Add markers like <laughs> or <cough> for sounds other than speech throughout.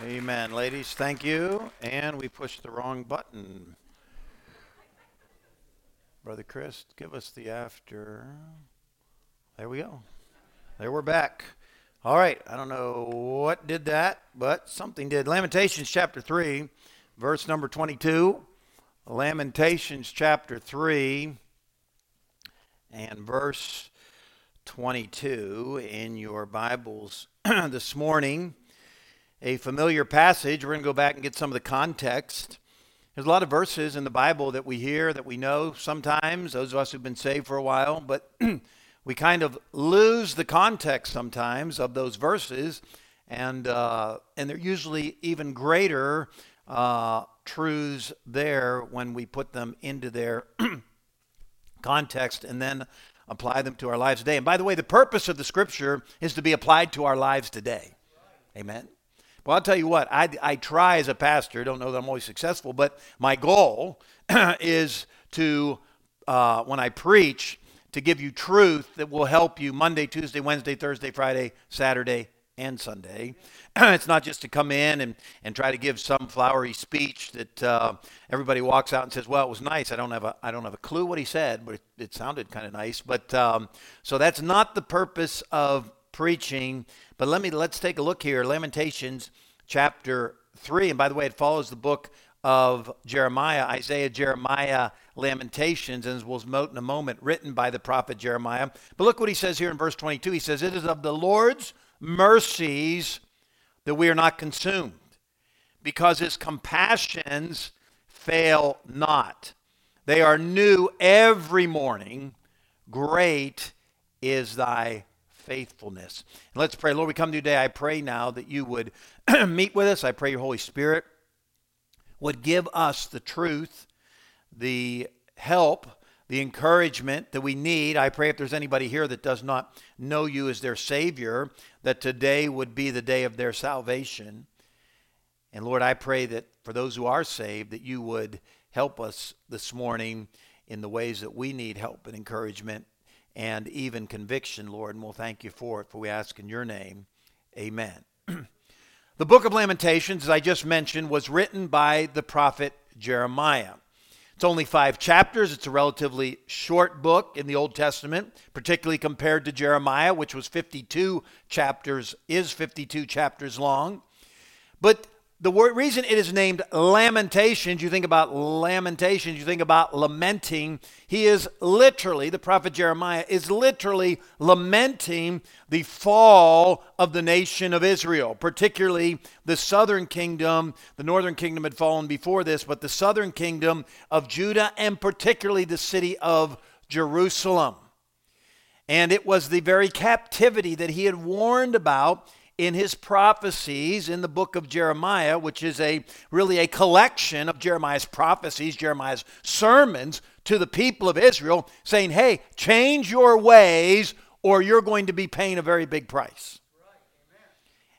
Amen, ladies. Thank you. And we pushed the wrong button. Brother Chris, give us the after. There we go. There we're back. All right. I don't know what did that, but something did. Lamentations chapter 3, verse number 22. Lamentations chapter 3 and verse 22 in your Bibles <clears throat> this morning a familiar passage. We're going to go back and get some of the context. There's a lot of verses in the Bible that we hear, that we know sometimes, those of us who've been saved for a while, but <clears throat> we kind of lose the context sometimes of those verses, and, uh, and they're usually even greater uh, truths there when we put them into their <clears throat> context and then apply them to our lives today. And by the way, the purpose of the scripture is to be applied to our lives today. Amen. Well, I'll tell you what, I, I try as a pastor, don't know that I'm always successful, but my goal <clears throat> is to, uh, when I preach, to give you truth that will help you Monday, Tuesday, Wednesday, Thursday, Friday, Saturday, and Sunday. <clears throat> it's not just to come in and, and try to give some flowery speech that uh, everybody walks out and says, "Well, it was nice." I don't have a I don't have a clue what he said, but it, it sounded kind of nice. But um, so that's not the purpose of preaching. But let me let's take a look here. Lamentations chapter 3. And by the way, it follows the book of Jeremiah, Isaiah, Jeremiah, Lamentations, and will note in a moment, written by the prophet Jeremiah. But look what he says here in verse 22. He says, It is of the Lord's mercies that we are not consumed, because his compassions fail not. They are new every morning. Great is thy faithfulness. And let's pray. Lord, we come to you today. I pray now that you would <clears throat> meet with us. I pray your Holy Spirit would give us the truth, the help, the encouragement that we need. I pray if there's anybody here that does not know you as their Savior, that today would be the day of their salvation. And Lord, I pray that for those who are saved, that you would help us this morning in the ways that we need help and encouragement and even conviction, Lord. And we'll thank you for it, for we ask in your name. Amen. <clears throat> the book of Lamentations, as I just mentioned, was written by the prophet Jeremiah. It's only five chapters. It's a relatively short book in the Old Testament, particularly compared to Jeremiah, which was 52 chapters, is 52 chapters long. But the word, reason it is named Lamentations, you think about Lamentations, you think about lamenting. He is literally, the prophet Jeremiah is literally lamenting the fall of the nation of Israel, particularly the southern kingdom. The northern kingdom had fallen before this, but the southern kingdom of Judah and particularly the city of Jerusalem. And it was the very captivity that he had warned about in his prophecies in the book of Jeremiah, which is a really a collection of Jeremiah's prophecies, Jeremiah's sermons to the people of Israel, saying, "Hey, change your ways or you're going to be paying a very big price."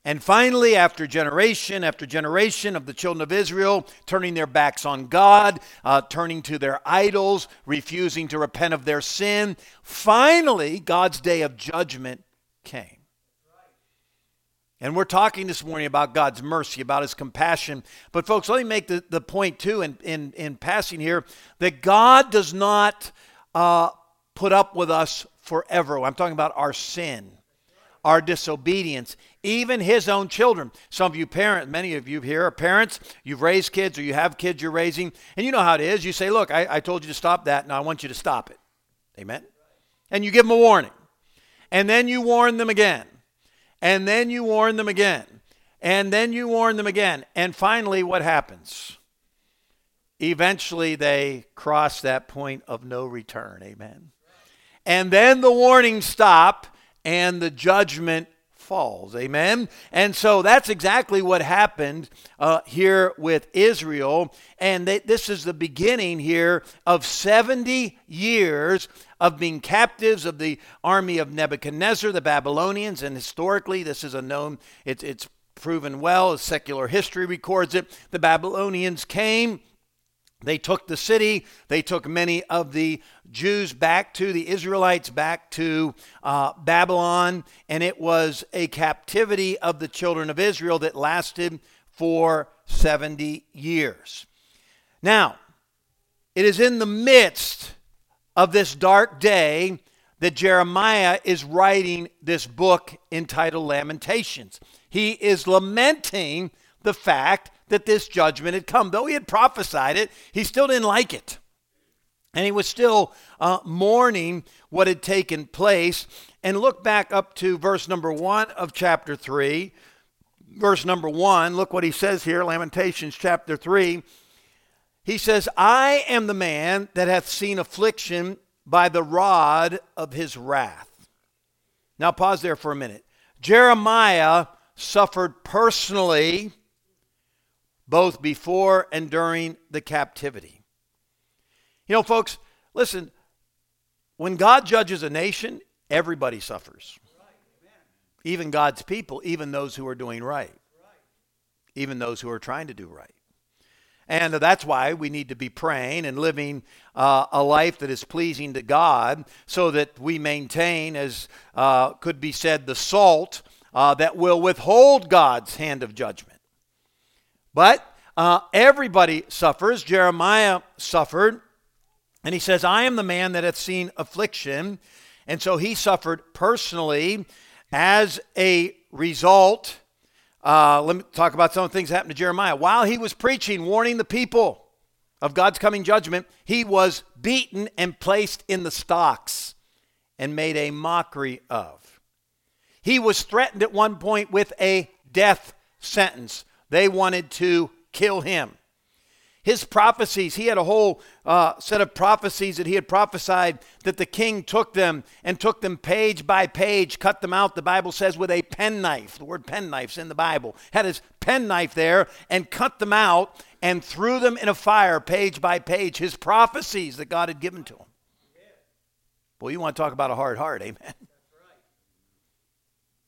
And finally, after generation after generation of the children of Israel turning their backs on God, uh, turning to their idols, refusing to repent of their sin, finally, God's day of judgment came. And we're talking this morning about God's mercy, about his compassion. But, folks, let me make the, the point, too, in, in, in passing here, that God does not uh, put up with us forever. I'm talking about our sin, our disobedience, even his own children. Some of you parents, many of you here are parents, you've raised kids or you have kids you're raising, and you know how it is. You say, Look, I, I told you to stop that, now I want you to stop it. Amen? And you give them a warning. And then you warn them again and then you warn them again, and then you warn them again. And finally, what happens? Eventually, they cross that point of no return. Amen. And then the warnings stop and the judgment falls. Amen. And so that's exactly what happened uh, here with Israel. And they, this is the beginning here of 70 years of being captives of the army of Nebuchadnezzar, the Babylonians. And historically, this is a known, it's, it's proven well, as secular history records it. The Babylonians came. They took the city. They took many of the Jews back to the Israelites, back to uh, Babylon. And it was a captivity of the children of Israel that lasted for 70 years. Now, it is in the midst of this dark day that Jeremiah is writing this book entitled Lamentations. He is lamenting the fact that this judgment had come. Though he had prophesied it, he still didn't like it. And he was still uh, mourning what had taken place. And look back up to verse number one of chapter three. Verse number one, look what he says here, Lamentations chapter three. He says, I am the man that hath seen affliction by the rod of his wrath. Now, pause there for a minute. Jeremiah suffered personally both before and during the captivity. You know, folks, listen, when God judges a nation, everybody suffers. Even God's people, even those who are doing right, even those who are trying to do right. And that's why we need to be praying and living uh, a life that is pleasing to God so that we maintain, as uh, could be said, the salt uh, that will withhold God's hand of judgment. But uh, everybody suffers. Jeremiah suffered. And he says, I am the man that hath seen affliction. And so he suffered personally as a result uh, let me talk about some of the things that happened to Jeremiah. While he was preaching, warning the people of God's coming judgment, he was beaten and placed in the stocks and made a mockery of. He was threatened at one point with a death sentence. They wanted to kill him. His prophecies, he had a whole uh, set of prophecies that he had prophesied that the king took them and took them page by page, cut them out, the Bible says, with a penknife. The word penknife's in the Bible. Had his penknife there and cut them out and threw them in a fire page by page. His prophecies that God had given to him. Well, you want to talk about a hard heart, amen?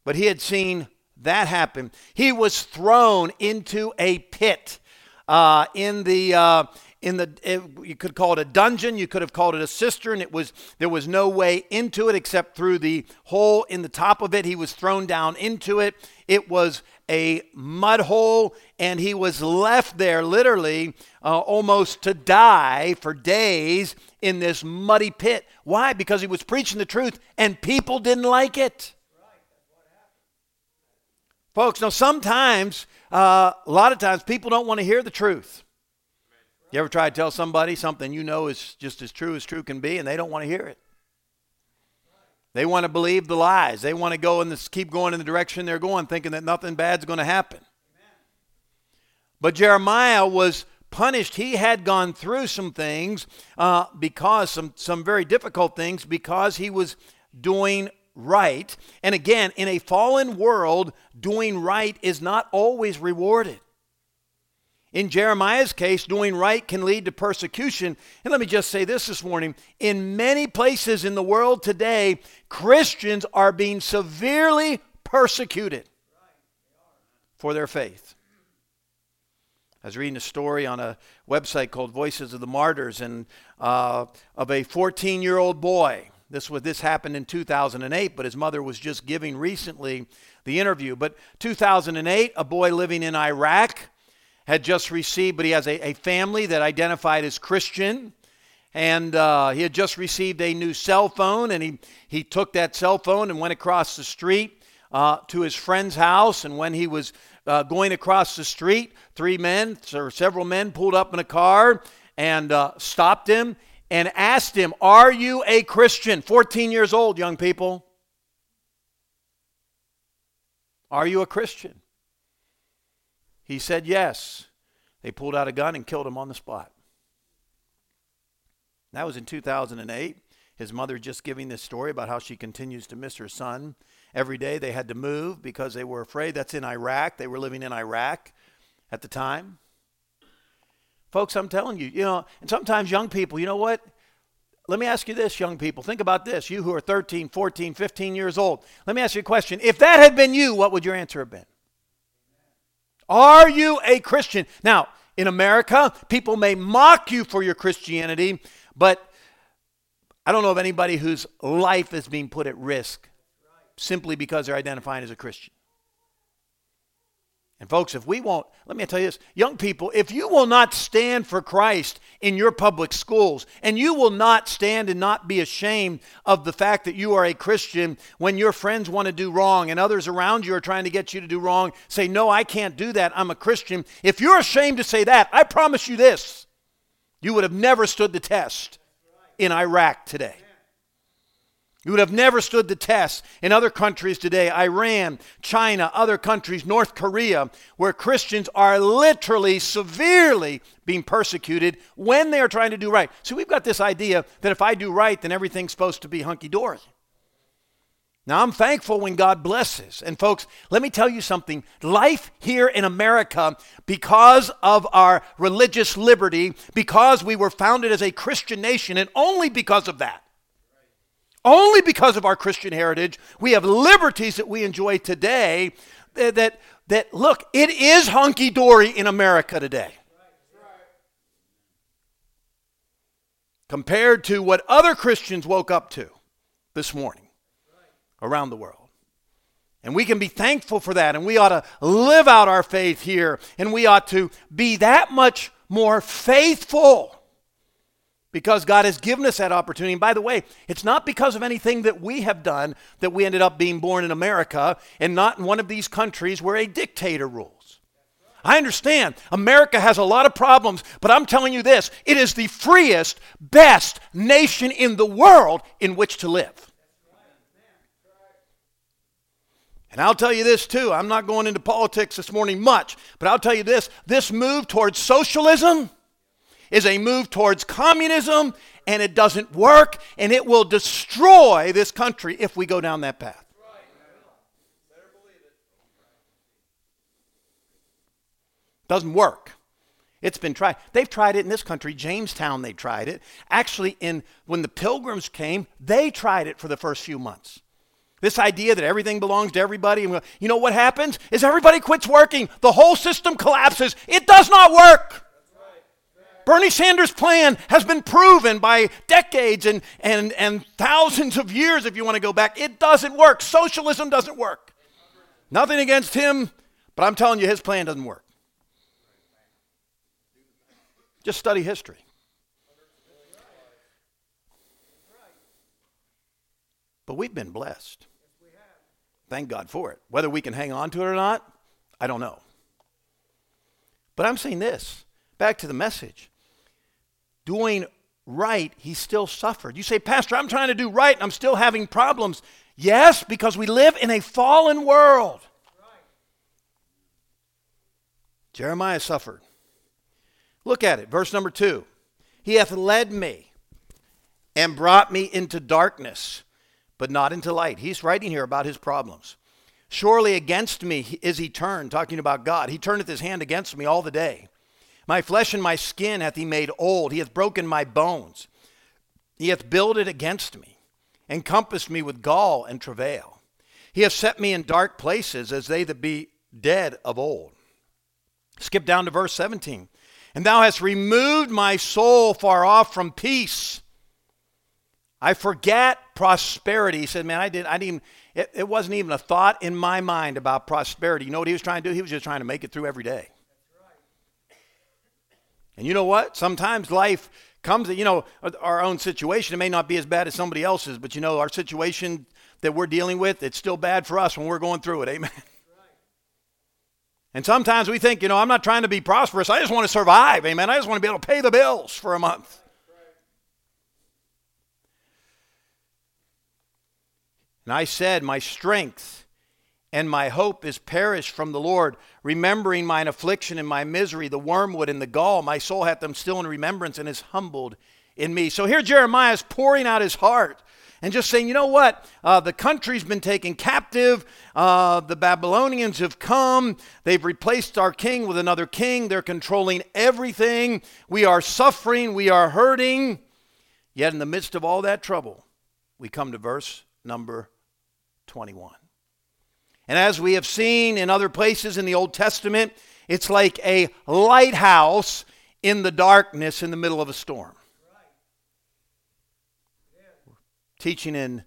But he had seen that happen. He was thrown into a pit uh, in the uh, in the it, you could call it a dungeon you could have called it a cistern it was there was no way into it except through the hole in the top of it he was thrown down into it. It was a mud hole and he was left there literally uh, almost to die for days in this muddy pit. Why? Because he was preaching the truth and people didn't like it. Folks now sometimes uh, a lot of times people don't want to hear the truth. You ever try to tell somebody something you know is just as true as true can be, and they don't want to hear it? They want to believe the lies. They want to go and keep going in the direction they're going, thinking that nothing bad's going to happen. But Jeremiah was punished. He had gone through some things uh, because some some very difficult things because he was doing right. And again, in a fallen world, doing right is not always rewarded. In Jeremiah's case, doing right can lead to persecution. And let me just say this this morning in many places in the world today, Christians are being severely persecuted for their faith. I was reading a story on a website called Voices of the Martyrs and uh, of a 14 year old boy this was this happened in 2008, but his mother was just giving recently the interview. But 2008, a boy living in Iraq had just received, but he has a, a family that identified as Christian. And uh, he had just received a new cell phone, and he, he took that cell phone and went across the street uh, to his friend's house. And when he was uh, going across the street, three men or several men pulled up in a car and uh, stopped him and asked him, Are you a Christian? 14 years old, young people. Are you a Christian? He said yes. They pulled out a gun and killed him on the spot. That was in 2008. His mother just giving this story about how she continues to miss her son. Every day they had to move because they were afraid. That's in Iraq. They were living in Iraq at the time. Folks, I'm telling you, you know, and sometimes young people, you know what? Let me ask you this, young people. Think about this. You who are 13, 14, 15 years old. Let me ask you a question. If that had been you, what would your answer have been? Are you a Christian? Now, in America, people may mock you for your Christianity, but I don't know of anybody whose life is being put at risk simply because they're identifying as a Christian. And folks, if we won't, let me tell you this young people, if you will not stand for Christ in your public schools, and you will not stand and not be ashamed of the fact that you are a Christian when your friends want to do wrong and others around you are trying to get you to do wrong, say, No, I can't do that. I'm a Christian. If you're ashamed to say that, I promise you this you would have never stood the test in Iraq today. You would have never stood the test in other countries today Iran, China, other countries, North Korea, where Christians are literally severely being persecuted when they are trying to do right. So we've got this idea that if I do right, then everything's supposed to be hunky dory. Now, I'm thankful when God blesses. And, folks, let me tell you something. Life here in America, because of our religious liberty, because we were founded as a Christian nation, and only because of that, only because of our Christian heritage, we have liberties that we enjoy today that, that, look, it is hunky dory in America today. Compared to what other Christians woke up to this morning around the world. And we can be thankful for that, and we ought to live out our faith here, and we ought to be that much more faithful because God has given us that opportunity. And by the way, it's not because of anything that we have done that we ended up being born in America and not in one of these countries where a dictator rules. I understand America has a lot of problems, but I'm telling you this it is the freest, best nation in the world in which to live. And I'll tell you this too. I'm not going into politics this morning much, but I'll tell you this this move towards socialism is a move towards communism, and it doesn't work, and it will destroy this country if we go down that path. Doesn't work. It's been tried. They've tried it in this country. Jamestown, they tried it. Actually, in when the pilgrims came, they tried it for the first few months. This idea that everything belongs to everybody. You know what happens? Is everybody quits working. The whole system collapses. It does not work. Bernie Sanders' plan has been proven by decades and, and, and thousands of years, if you want to go back. It doesn't work. Socialism doesn't work. Nothing against him, but I'm telling you, his plan doesn't work. Just study history. But we've been blessed. Thank God for it. Whether we can hang on to it or not, I don't know. But I'm saying this back to the message doing right, he still suffered. You say, Pastor, I'm trying to do right and I'm still having problems. Yes, because we live in a fallen world. Jeremiah suffered. Look at it, verse number two. He hath led me and brought me into darkness, but not into light. He's writing here about his problems. Surely against me is he turned, talking about God. He turneth his hand against me all the day. My flesh and my skin hath he made old. He hath broken my bones. He hath builded against me, encompassed me with gall and travail. He hath set me in dark places as they that be dead of old. Skip down to verse 17. And thou hast removed my soul far off from peace. I forget prosperity. He said, Man, I didn't, I didn't, it, it wasn't even a thought in my mind about prosperity. You know what he was trying to do? He was just trying to make it through every day. And you know what? Sometimes life comes, you know, our own situation, it may not be as bad as somebody else's, but you know, our situation that we're dealing with, it's still bad for us when we're going through it. Amen. And sometimes we think, you know, I'm not trying to be prosperous. I just want to survive. Amen. I just want to be able to pay the bills for a month. And I said, My strength and my hope is perished from the Lord. Remembering mine affliction and my misery, the wormwood and the gall, my soul hath them still in remembrance and is humbled in me. So here Jeremiah is pouring out his heart and just saying, you know what? Uh, the country's been taken captive. Uh, the Babylonians have come. They've replaced our king with another king. They're controlling everything. We are suffering. We are hurting. Yet in the midst of all that trouble, we come to verse number 21. And as we have seen in other places in the Old Testament, it's like a lighthouse in the darkness in the middle of a storm. Teaching in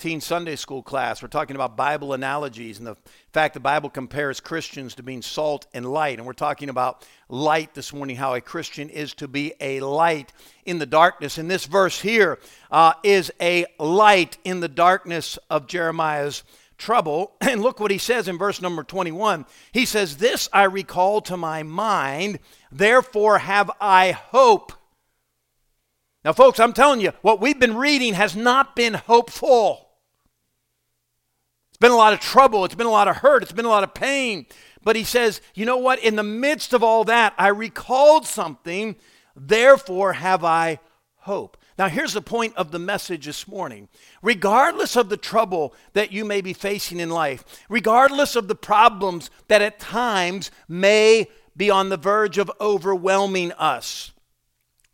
teen Sunday school class. We're talking about Bible analogies and the fact the Bible compares Christians to being salt and light. And we're talking about light this morning, how a Christian is to be a light in the darkness. And this verse here uh, is a light in the darkness of Jeremiah's trouble. <clears throat> And look what he says in verse number 21. He says, This I recall to my mind, therefore have I hope. Now, folks, I'm telling you, what we've been reading has not been hopeful It's been a lot of trouble, it's been a lot of hurt, it's been a lot of pain. But he says, you know what? In the midst of all that, I recalled something, therefore have I hope. Now, here's the point of the message this morning. Regardless of the trouble that you may be facing in life, regardless of the problems that at times may be on the verge of overwhelming us,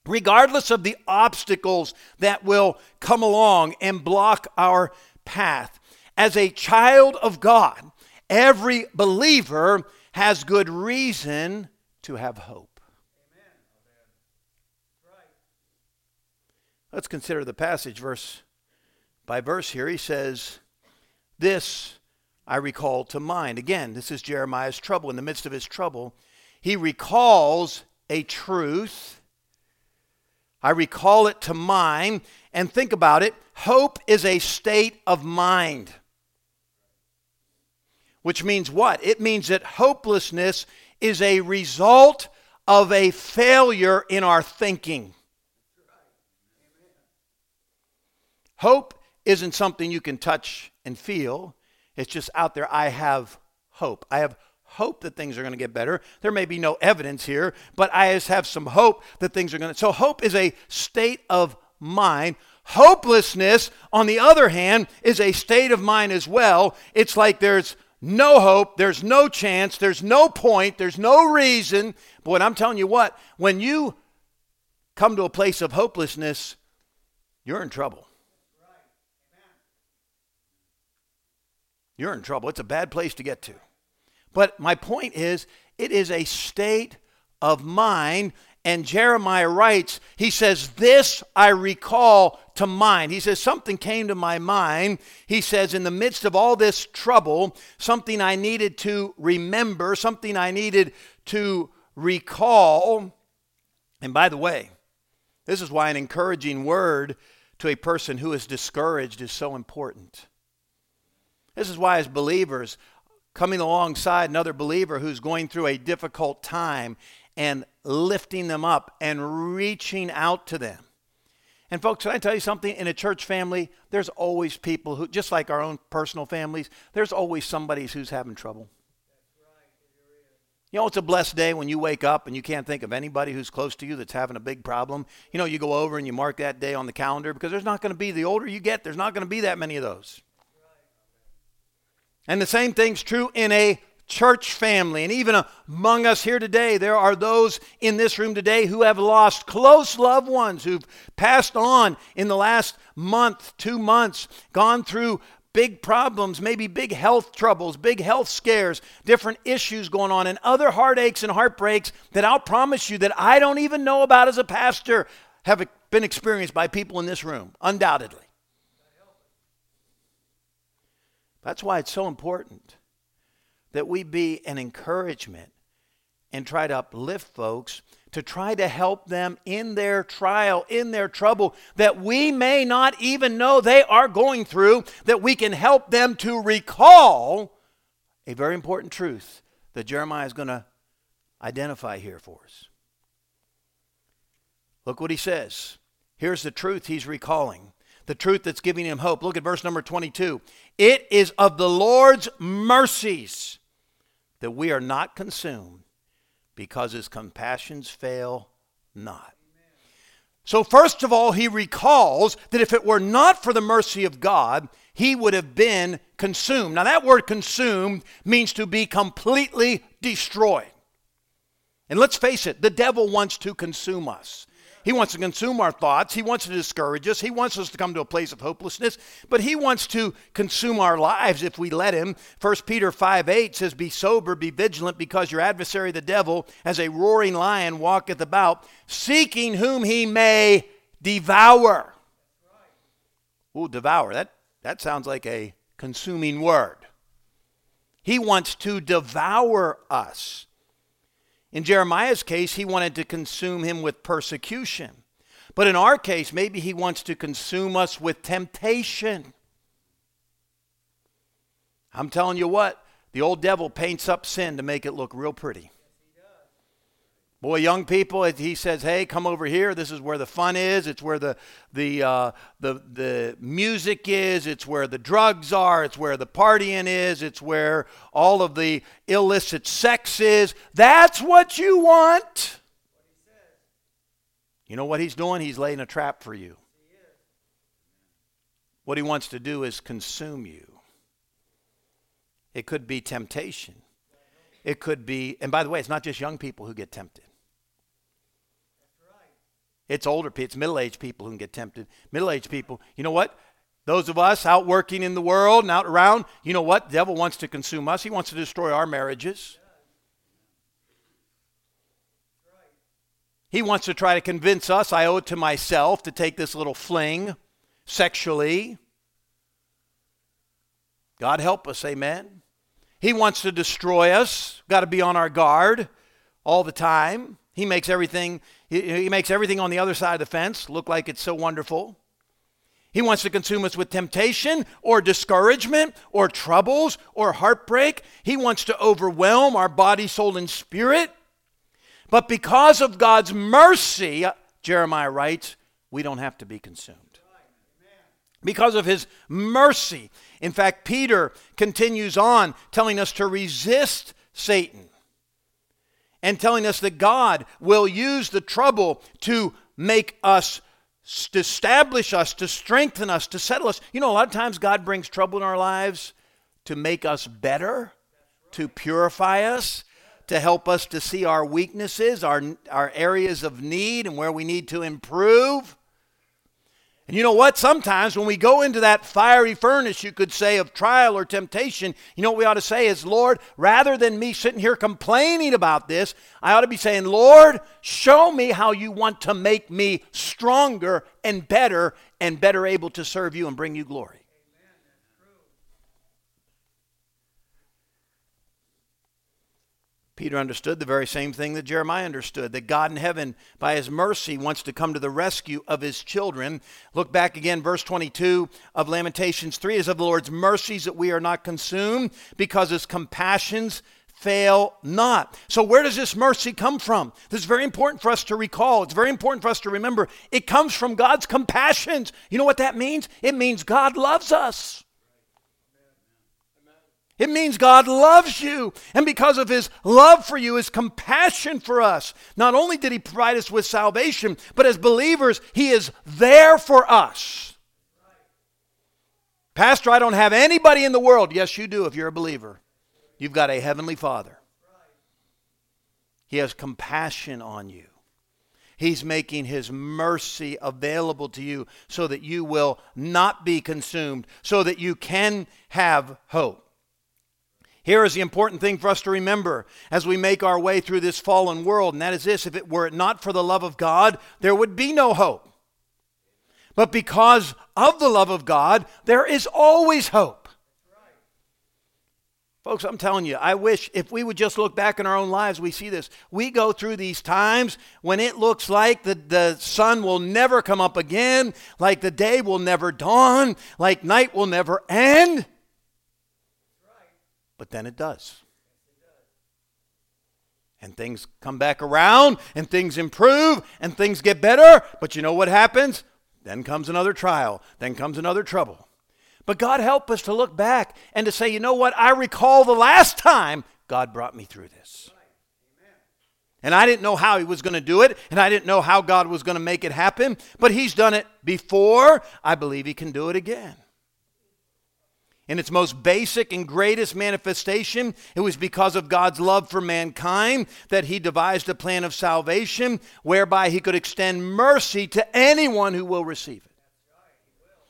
regardless of the obstacles that will come along and block our path, as a child of God, every believer has good reason to have hope. Let's consider the passage verse by verse here. He says, This I recall to mind. Again, this is Jeremiah's trouble. In the midst of his trouble, he recalls a truth. I recall it to mind. And think about it hope is a state of mind. Which means what? It means that hopelessness is a result of a failure in our thinking. Hope isn't something you can touch and feel. It's just out there. I have hope. I have hope that things are going to get better. There may be no evidence here, but I just have some hope that things are going to. So, hope is a state of mind. Hopelessness, on the other hand, is a state of mind as well. It's like there's no hope, there's no chance, there's no point, there's no reason. But I'm telling you what, when you come to a place of hopelessness, you're in trouble. You're in trouble. It's a bad place to get to. But my point is, it is a state of mind and Jeremiah writes, he says, This I recall to mind. He says, Something came to my mind. He says, In the midst of all this trouble, something I needed to remember, something I needed to recall. And by the way, this is why an encouraging word to a person who is discouraged is so important. This is why, as believers, coming alongside another believer who's going through a difficult time and lifting them up and reaching out to them. And folks, can I tell you something? In a church family, there's always people who, just like our own personal families, there's always somebody who's having trouble. You know, it's a blessed day when you wake up and you can't think of anybody who's close to you that's having a big problem. You know, you go over and you mark that day on the calendar because there's not going to be, the older you get, there's not going to be that many of those. And the same thing's true in a church family. And even among us here today, there are those in this room today who have lost close loved ones who've passed on in the last month, two months, gone through big problems, maybe big health troubles, big health scares, different issues going on, and other heartaches and heartbreaks that I'll promise you that I don't even know about as a pastor have been experienced by people in this room, undoubtedly. That's why it's so important that we be an encouragement and try to uplift folks to try to help them in their trial, in their trouble that we may not even know they are going through, that we can help them to recall a very important truth that Jeremiah is going to identify here for us. Look what he says. Here's the truth he's recalling, the truth that's giving him hope. Look at verse number 22. It is of the Lord's mercies that we are not consumed because his compassions fail not. So, first of all, he recalls that if it were not for the mercy of God, he would have been consumed. Now, that word consumed means to be completely destroyed. And let's face it, the devil wants to consume us. He wants to consume our thoughts. He wants to discourage us. He wants us to come to a place of hopelessness, but he wants to consume our lives if we let him. 1 Peter 5 8 says, Be sober, be vigilant, because your adversary, the devil, as a roaring lion, walketh about, seeking whom he may devour. Ooh, devour. That, That sounds like a consuming word. He wants to devour us. In Jeremiah's case, he wanted to consume him with persecution. But in our case, maybe he wants to consume us with temptation. I'm telling you what, the old devil paints up sin to make it look real pretty. Boy, young people, he says, "Hey, come over here. This is where the fun is. It's where the the uh, the the music is. It's where the drugs are. It's where the partying is. It's where all of the illicit sex is. That's what you want." You know what he's doing? He's laying a trap for you. What he wants to do is consume you. It could be temptation. It could be, and by the way, it's not just young people who get tempted. It's older people, it's middle aged people who can get tempted. Middle aged people, you know what? Those of us out working in the world and out around, you know what? The devil wants to consume us. He wants to destroy our marriages. He wants to try to convince us, I owe it to myself to take this little fling sexually. God help us, amen. He wants to destroy us. Got to be on our guard all the time. He makes everything he, makes everything on the other side of the fence look like it's so wonderful. He wants to consume us with temptation or discouragement or troubles or heartbreak. He wants to overwhelm our body, soul, and spirit. But because of God's mercy, Jeremiah writes, we don't have to be consumed. Because of his mercy, in fact, Peter continues on telling us to resist Satan and telling us that God will use the trouble to make us, to establish us, to strengthen us, to settle us. You know, a lot of times God brings trouble in our lives to make us better, to purify us, to help us to see our weaknesses, our, our areas of need, and where we need to improve. And you know what? Sometimes when we go into that fiery furnace, you could say, of trial or temptation, you know what we ought to say is, Lord, rather than me sitting here complaining about this, I ought to be saying, Lord, show me how you want to make me stronger and better and better able to serve you and bring you glory. Peter understood the very same thing that Jeremiah understood that God in heaven, by his mercy, wants to come to the rescue of his children. Look back again, verse 22 of Lamentations 3 is of the Lord's mercies that we are not consumed because his compassions fail not. So, where does this mercy come from? This is very important for us to recall. It's very important for us to remember. It comes from God's compassions. You know what that means? It means God loves us. It means God loves you. And because of his love for you, his compassion for us, not only did he provide us with salvation, but as believers, he is there for us. Pastor, I don't have anybody in the world. Yes, you do if you're a believer. You've got a heavenly Father. He has compassion on you. He's making His mercy available to you so that you will not be consumed, so that you can have hope. Here is the important thing for us to remember as we make our way through this fallen world, and that is this if it were not for the love of God, there would be no hope. But because of the love of God, there is always hope. Folks, I'm telling you, I wish if we would just look back in our own lives, we see this. We go through these times when it looks like the, the sun will never come up again, like the day will never dawn, like night will never end. But then it does. And things come back around, and things improve, and things get better. But you know what happens? Then comes another trial, then comes another trouble. But God help us to look back and to say, you know what? I recall the last time God brought me through this. And I didn't know how He was going to do it, and I didn't know how God was going to make it happen, but He's done it before. I believe He can do it again. In its most basic and greatest manifestation, it was because of God's love for mankind that He devised a plan of salvation whereby He could extend mercy to anyone who will receive it.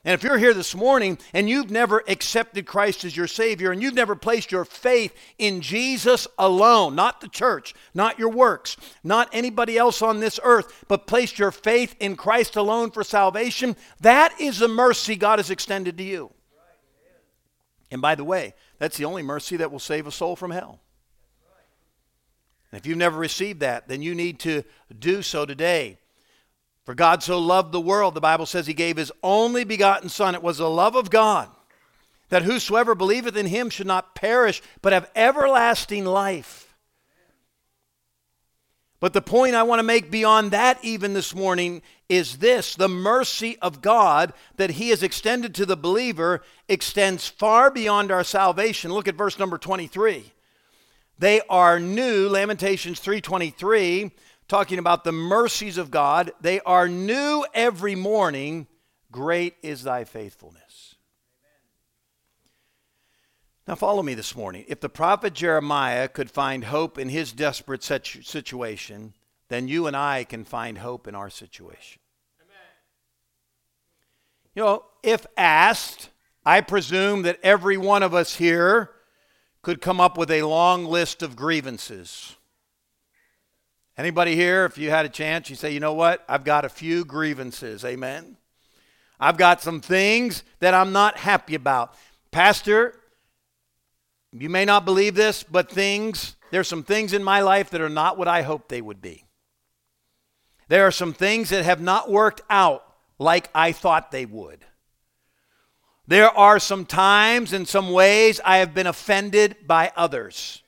And if you're here this morning and you've never accepted Christ as your Savior and you've never placed your faith in Jesus alone, not the church, not your works, not anybody else on this earth, but placed your faith in Christ alone for salvation, that is the mercy God has extended to you. And by the way, that's the only mercy that will save a soul from hell. And if you've never received that, then you need to do so today. For God so loved the world, the Bible says he gave his only begotten Son. It was the love of God that whosoever believeth in him should not perish, but have everlasting life. But the point I want to make beyond that, even this morning, is this the mercy of God that He has extended to the believer extends far beyond our salvation. Look at verse number 23. They are new, Lamentations 3:23, talking about the mercies of God. They are new every morning. Great is thy faithfulness. Now, follow me this morning. If the prophet Jeremiah could find hope in his desperate situation, then you and I can find hope in our situation. Amen. You know, if asked, I presume that every one of us here could come up with a long list of grievances. Anybody here, if you had a chance, you say, you know what? I've got a few grievances. Amen. I've got some things that I'm not happy about. Pastor, you may not believe this, but things, there's some things in my life that are not what I hoped they would be. There are some things that have not worked out like I thought they would. There are some times and some ways I have been offended by others.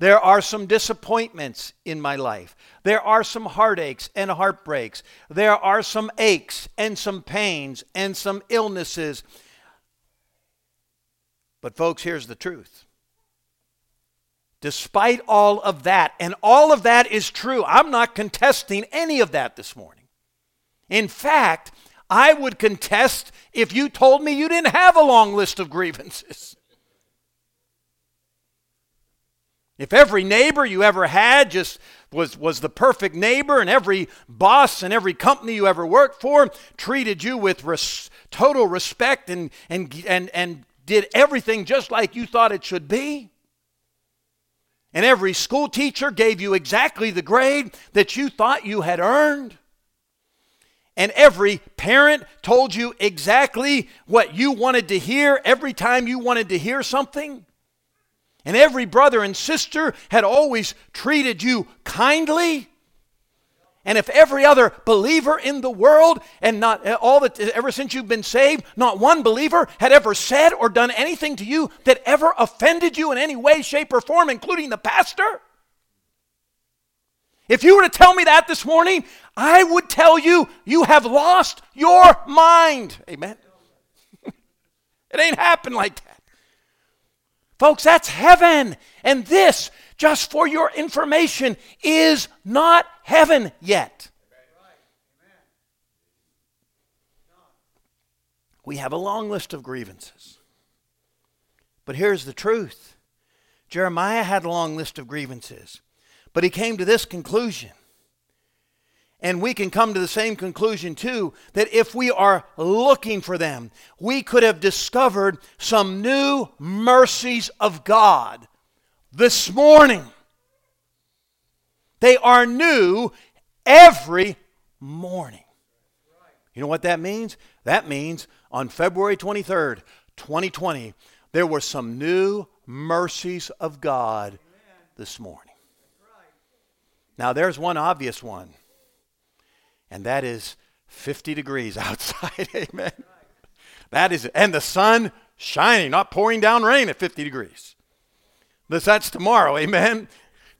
There are some disappointments in my life. There are some heartaches and heartbreaks. There are some aches and some pains and some illnesses. But, folks, here's the truth Despite all of that, and all of that is true, I'm not contesting any of that this morning. In fact, I would contest if you told me you didn't have a long list of grievances. If every neighbor you ever had just was, was the perfect neighbor, and every boss and every company you ever worked for treated you with res, total respect and, and, and, and did everything just like you thought it should be, and every school teacher gave you exactly the grade that you thought you had earned. And every parent told you exactly what you wanted to hear every time you wanted to hear something. And every brother and sister had always treated you kindly. And if every other believer in the world, and not eh, all that eh, ever since you've been saved, not one believer had ever said or done anything to you that ever offended you in any way, shape, or form, including the pastor. If you were to tell me that this morning, I would tell you, you have lost your mind. Amen. <laughs> it ain't happened like that. Folks, that's heaven. And this just for your information, is not heaven yet. We have a long list of grievances. But here's the truth Jeremiah had a long list of grievances, but he came to this conclusion. And we can come to the same conclusion too that if we are looking for them, we could have discovered some new mercies of God this morning. They are new every morning. You know what that means? That means on February 23rd, 2020, there were some new mercies of God this morning. Now, there's one obvious one, and that is 50 degrees <laughs> outside. Amen. That is, and the sun shining, not pouring down rain at 50 degrees. That's tomorrow, amen.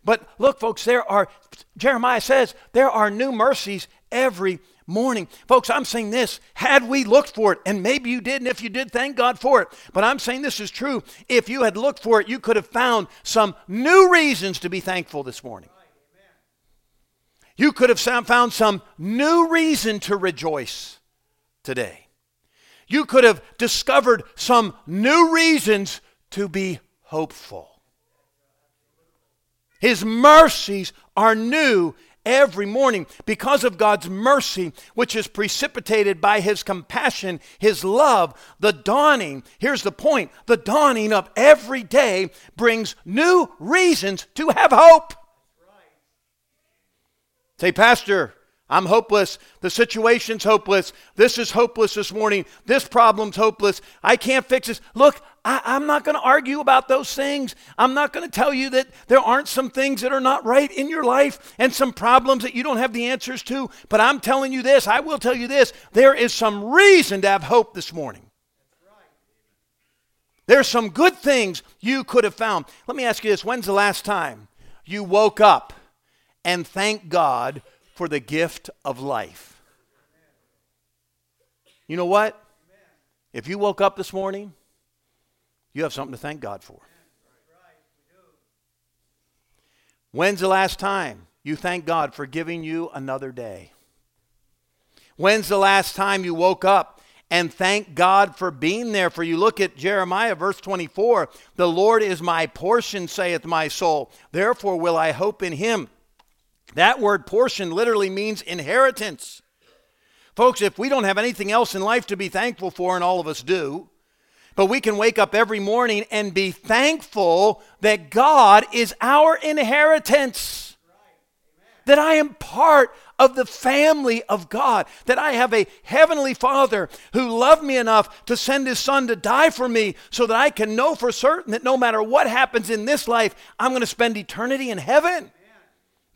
But look, folks, there are, Jeremiah says, there are new mercies every morning. Folks, I'm saying this had we looked for it, and maybe you did, and if you did, thank God for it. But I'm saying this is true. If you had looked for it, you could have found some new reasons to be thankful this morning. You could have found some new reason to rejoice today. You could have discovered some new reasons to be hopeful. His mercies are new every morning because of God's mercy, which is precipitated by His compassion, His love, the dawning. Here's the point the dawning of every day brings new reasons to have hope. Say, Pastor, I'm hopeless. The situation's hopeless. This is hopeless this morning. This problem's hopeless. I can't fix this. Look, I, am not going to argue about those things. I'm not going to tell you that there aren't some things that are not right in your life and some problems that you don't have the answers to. But I'm telling you this, I will tell you this there is some reason to have hope this morning. There's some good things you could have found. Let me ask you this when's the last time you woke up and thanked God for the gift of life? You know what? If you woke up this morning, you have something to thank God for. When's the last time you thank God for giving you another day? When's the last time you woke up and thank God for being there for you. Look at Jeremiah, verse 24. The Lord is my portion, saith my soul. Therefore will I hope in him. That word portion literally means inheritance. Folks, if we don't have anything else in life to be thankful for, and all of us do, but we can wake up every morning and be thankful that God is our inheritance. That I am part of the family of God, that I have a heavenly Father who loved me enough to send his Son to die for me so that I can know for certain that no matter what happens in this life, I'm going to spend eternity in heaven.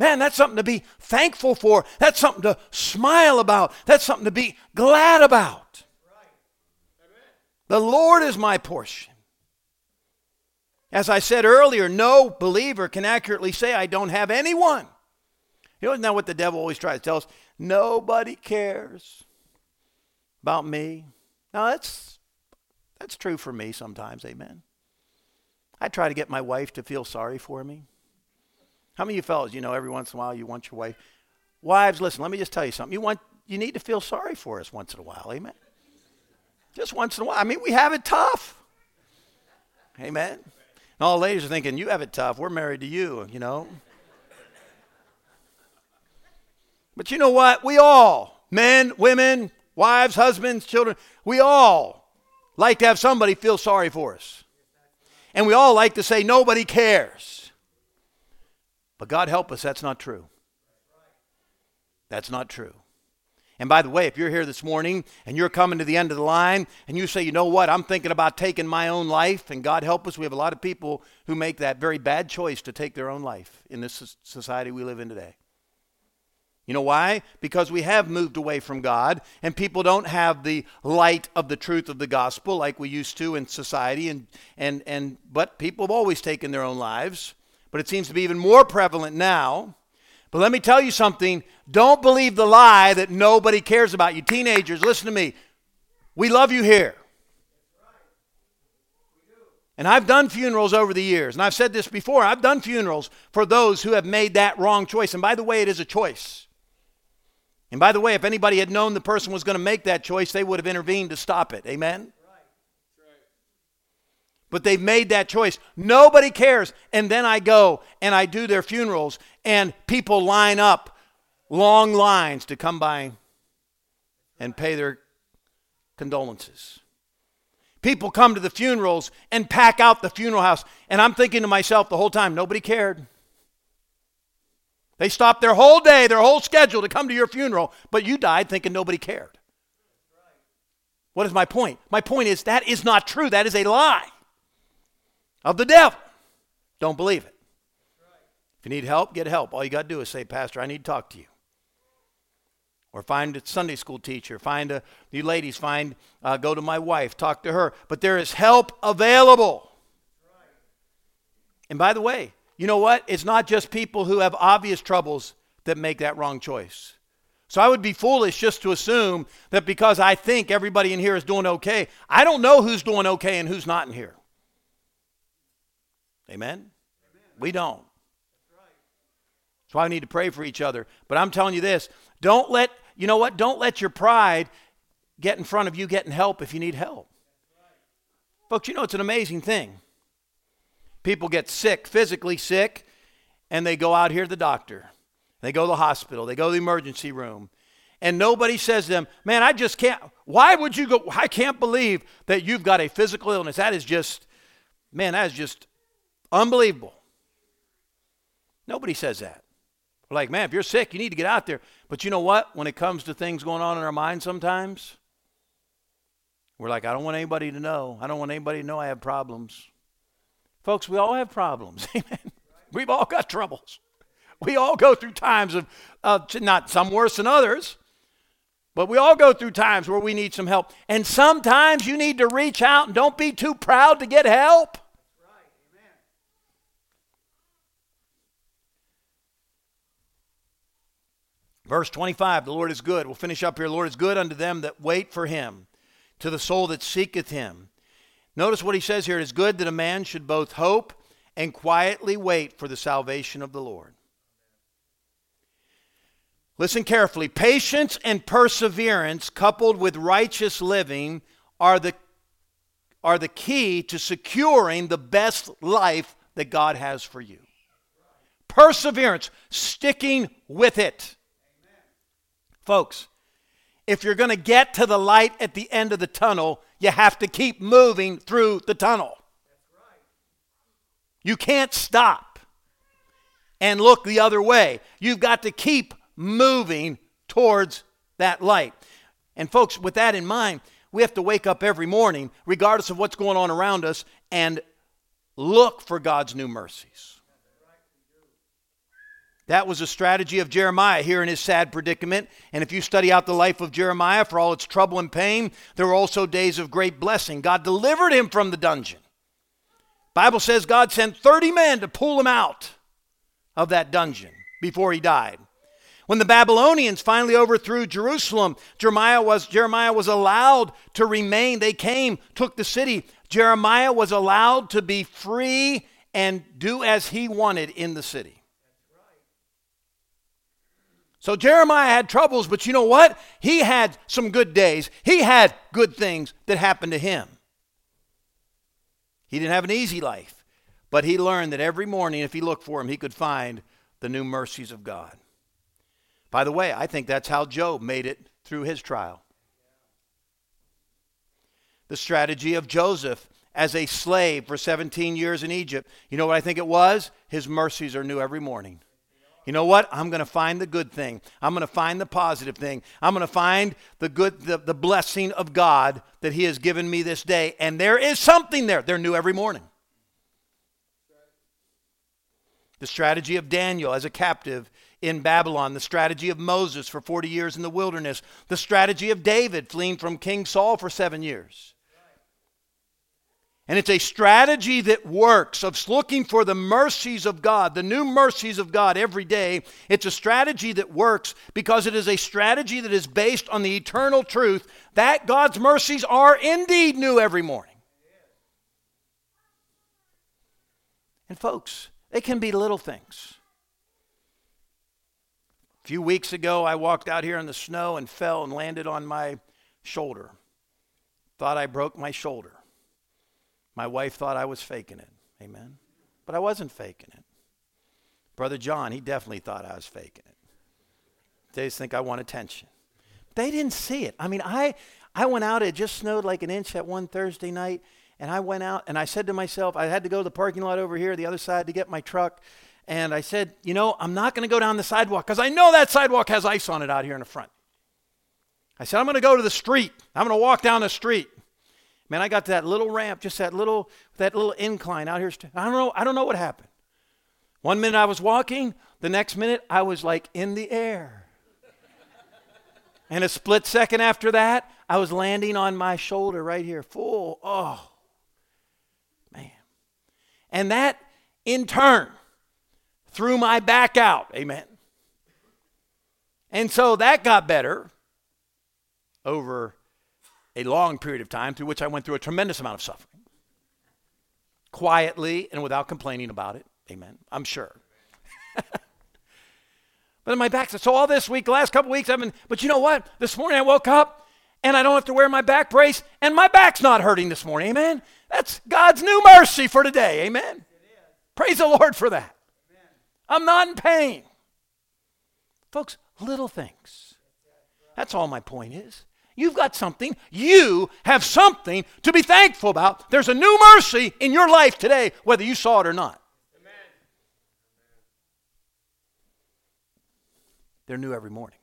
Man, that's something to be thankful for. That's something to smile about. That's something to be glad about. The Lord is my portion. As I said earlier, no believer can accurately say, I don't have anyone. You know, isn't that what the devil always tries to tell us? Nobody cares about me. Now, that's, that's true for me sometimes, amen. I try to get my wife to feel sorry for me. How many of you fellas, you know, every once in a while you want your wife. Wives, listen, let me just tell you something. You want you need to feel sorry for us once in a while, amen. Just once in a while. I mean, we have it tough. Amen. And all ladies are thinking, you have it tough. We're married to you, you know. But you know what? We all, men, women, wives, husbands, children, we all like to have somebody feel sorry for us. And we all like to say, nobody cares. But God help us, that's not true. That's not true. And by the way, if you're here this morning and you're coming to the end of the line and you say, you know what, I'm thinking about taking my own life, and God help us, we have a lot of people who make that very bad choice to take their own life in this society we live in today. You know why? Because we have moved away from God and people don't have the light of the truth of the gospel like we used to in society and and and but people have always taken their own lives, but it seems to be even more prevalent now. But let me tell you something, don't believe the lie that nobody cares about you. Teenagers, listen to me. We love you here. And I've done funerals over the years, and I've said this before. I've done funerals for those who have made that wrong choice. And by the way, it is a choice. And by the way, if anybody had known the person was going to make that choice, they would have intervened to stop it. Amen? But they've made that choice. Nobody cares. And then I go and I do their funerals, and people line up long lines to come by and pay their condolences. People come to the funerals and pack out the funeral house. And I'm thinking to myself the whole time, nobody cared. They stopped their whole day, their whole schedule to come to your funeral, but you died thinking nobody cared. What is my point? My point is that is not true. That is a lie of the devil. Don't believe it. If you need help, get help. All you got to do is say, Pastor, I need to talk to you. Or find a Sunday school teacher. Find a, you ladies, find, uh, go to my wife, talk to her. But there is help available. And by the way, you know what? It's not just people who have obvious troubles that make that wrong choice. So I would be foolish just to assume that because I think everybody in here is doing okay, I don't know who's doing okay and who's not in here. Amen? We don't. That's why we need to pray for each other. But I'm telling you this don't let, you know what? Don't let your pride get in front of you getting help if you need help. Folks, you know it's an amazing thing. People get sick, physically sick, and they go out here to the doctor. They go to the hospital. They go to the emergency room. And nobody says to them, Man, I just can't. Why would you go? I can't believe that you've got a physical illness. That is just, man, that is just unbelievable. Nobody says that. We're like, man, if you're sick, you need to get out there. But you know what? When it comes to things going on in our mind sometimes, we're like, I don't want anybody to know. I don't want anybody to know I have problems. Folks, we all have problems. <laughs> Amen. We've all got troubles. We all go through times of, uh, not some worse than others, but we all go through times where we need some help. And sometimes you need to reach out and don't be too proud to get help. Verse 25, the Lord is good. We'll finish up here. The Lord is good unto them that wait for him, to the soul that seeketh him. Notice what he says here it is good that a man should both hope and quietly wait for the salvation of the Lord. Listen carefully. Patience and perseverance, coupled with righteous living, are the, are the key to securing the best life that God has for you. Perseverance, sticking with it. Folks, if you're going to get to the light at the end of the tunnel, you have to keep moving through the tunnel. You can't stop and look the other way. You've got to keep moving towards that light. And, folks, with that in mind, we have to wake up every morning, regardless of what's going on around us, and look for God's new mercies. That was a strategy of Jeremiah here in his sad predicament. And if you study out the life of Jeremiah, for all its trouble and pain, there were also days of great blessing. God delivered him from the dungeon. Bible says God sent 30 men to pull him out of that dungeon before he died. When the Babylonians finally overthrew Jerusalem, Jeremiah was, Jeremiah was allowed to remain. They came, took the city. Jeremiah was allowed to be free and do as he wanted in the city. So Jeremiah had troubles, but you know what? He had some good days. He had good things that happened to him. He didn't have an easy life, but he learned that every morning, if he looked for him, he could find the new mercies of God. By the way, I think that's how Job made it through his trial. The strategy of Joseph as a slave for 17 years in Egypt. You know what I think it was? His mercies are new every morning. You know what? I'm going to find the good thing. I'm going to find the positive thing. I'm going to find the good the, the blessing of God that he has given me this day. And there is something there. They're new every morning. The strategy of Daniel as a captive in Babylon, the strategy of Moses for 40 years in the wilderness, the strategy of David fleeing from King Saul for seven years. And it's a strategy that works of looking for the mercies of God, the new mercies of God every day. It's a strategy that works because it is a strategy that is based on the eternal truth that God's mercies are indeed new every morning. And, folks, they can be little things. A few weeks ago, I walked out here in the snow and fell and landed on my shoulder. Thought I broke my shoulder. My wife thought I was faking it. Amen. But I wasn't faking it. Brother John, he definitely thought I was faking it. They just think I want attention. They didn't see it. I mean, I I went out, it just snowed like an inch at one Thursday night, and I went out and I said to myself, I had to go to the parking lot over here, the other side, to get my truck. And I said, you know, I'm not going to go down the sidewalk because I know that sidewalk has ice on it out here in the front. I said, I'm going to go to the street. I'm going to walk down the street. Man, I got to that little ramp, just that little that little incline out here. I don't know. I don't know what happened. One minute I was walking, the next minute I was like in the air. and a split second after that, I was landing on my shoulder right here, full. Oh, man. And that in turn threw my back out. Amen. And so that got better over a long period of time through which I went through a tremendous amount of suffering. Quietly and without complaining about it. Amen. I'm sure. <laughs> but in my back, so all this week, last couple weeks, I've been, but you know what? This morning I woke up and I don't have to wear my back brace and my back's not hurting this morning. Amen. That's God's new mercy for today. Amen. Praise the Lord for that. I'm not in pain. Folks, little things. That's all my point is. You've got something. You have something to be thankful about. There's a new mercy in your life today, whether you saw it or not. they're new every morning.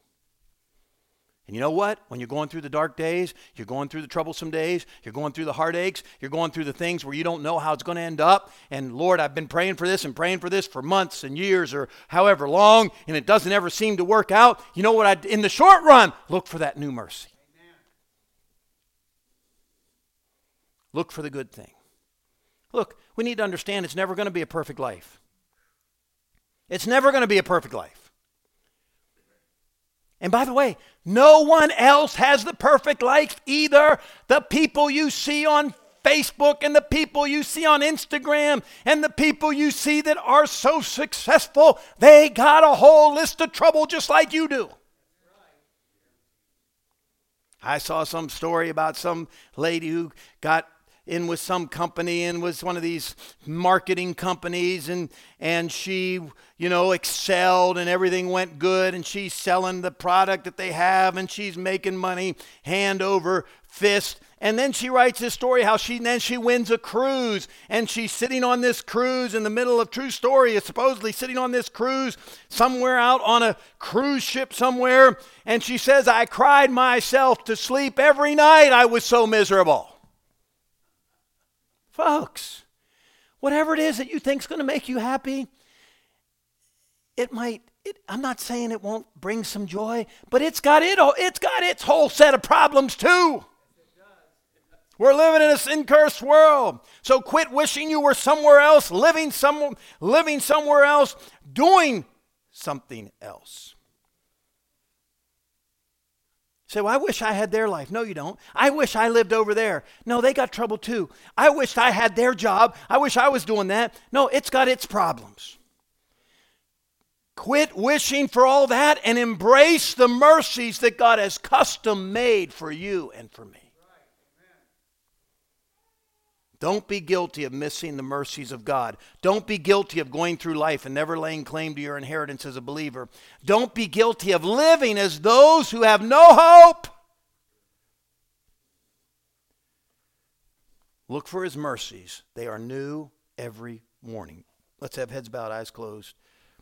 And you know what? When you're going through the dark days, you're going through the troublesome days, you're going through the heartaches, you're going through the things where you don't know how it's going to end up. And Lord, I've been praying for this and praying for this for months and years or however long, and it doesn't ever seem to work out. You know what? I, in the short run, look for that new mercy. Look for the good thing. Look, we need to understand it's never going to be a perfect life. It's never going to be a perfect life. And by the way, no one else has the perfect life either. The people you see on Facebook and the people you see on Instagram and the people you see that are so successful, they got a whole list of trouble just like you do. I saw some story about some lady who got in with some company and was one of these marketing companies and and she you know excelled and everything went good and she's selling the product that they have and she's making money hand over fist. And then she writes this story how she then she wins a cruise and she's sitting on this cruise in the middle of true story is supposedly sitting on this cruise somewhere out on a cruise ship somewhere and she says i cried myself to sleep. Every night i was so miserable Folks, whatever it is that you think is going to make you happy, it might it, I'm not saying it won't bring some joy, but it's got it it's got its whole set of problems too. We're living in a sin cursed world. So quit wishing you were somewhere else, living some living somewhere else, doing something else. Say, well, I wish I had their life. No, you don't. I wish I lived over there. No, they got trouble too. I wish I had their job. I wish I was doing that. No, it's got its problems. Quit wishing for all that and embrace the mercies that God has custom made for you and for me. Don't be guilty of missing the mercies of God. Don't be guilty of going through life and never laying claim to your inheritance as a believer. Don't be guilty of living as those who have no hope. Look for his mercies. They are new every morning. Let's have heads bowed, eyes closed.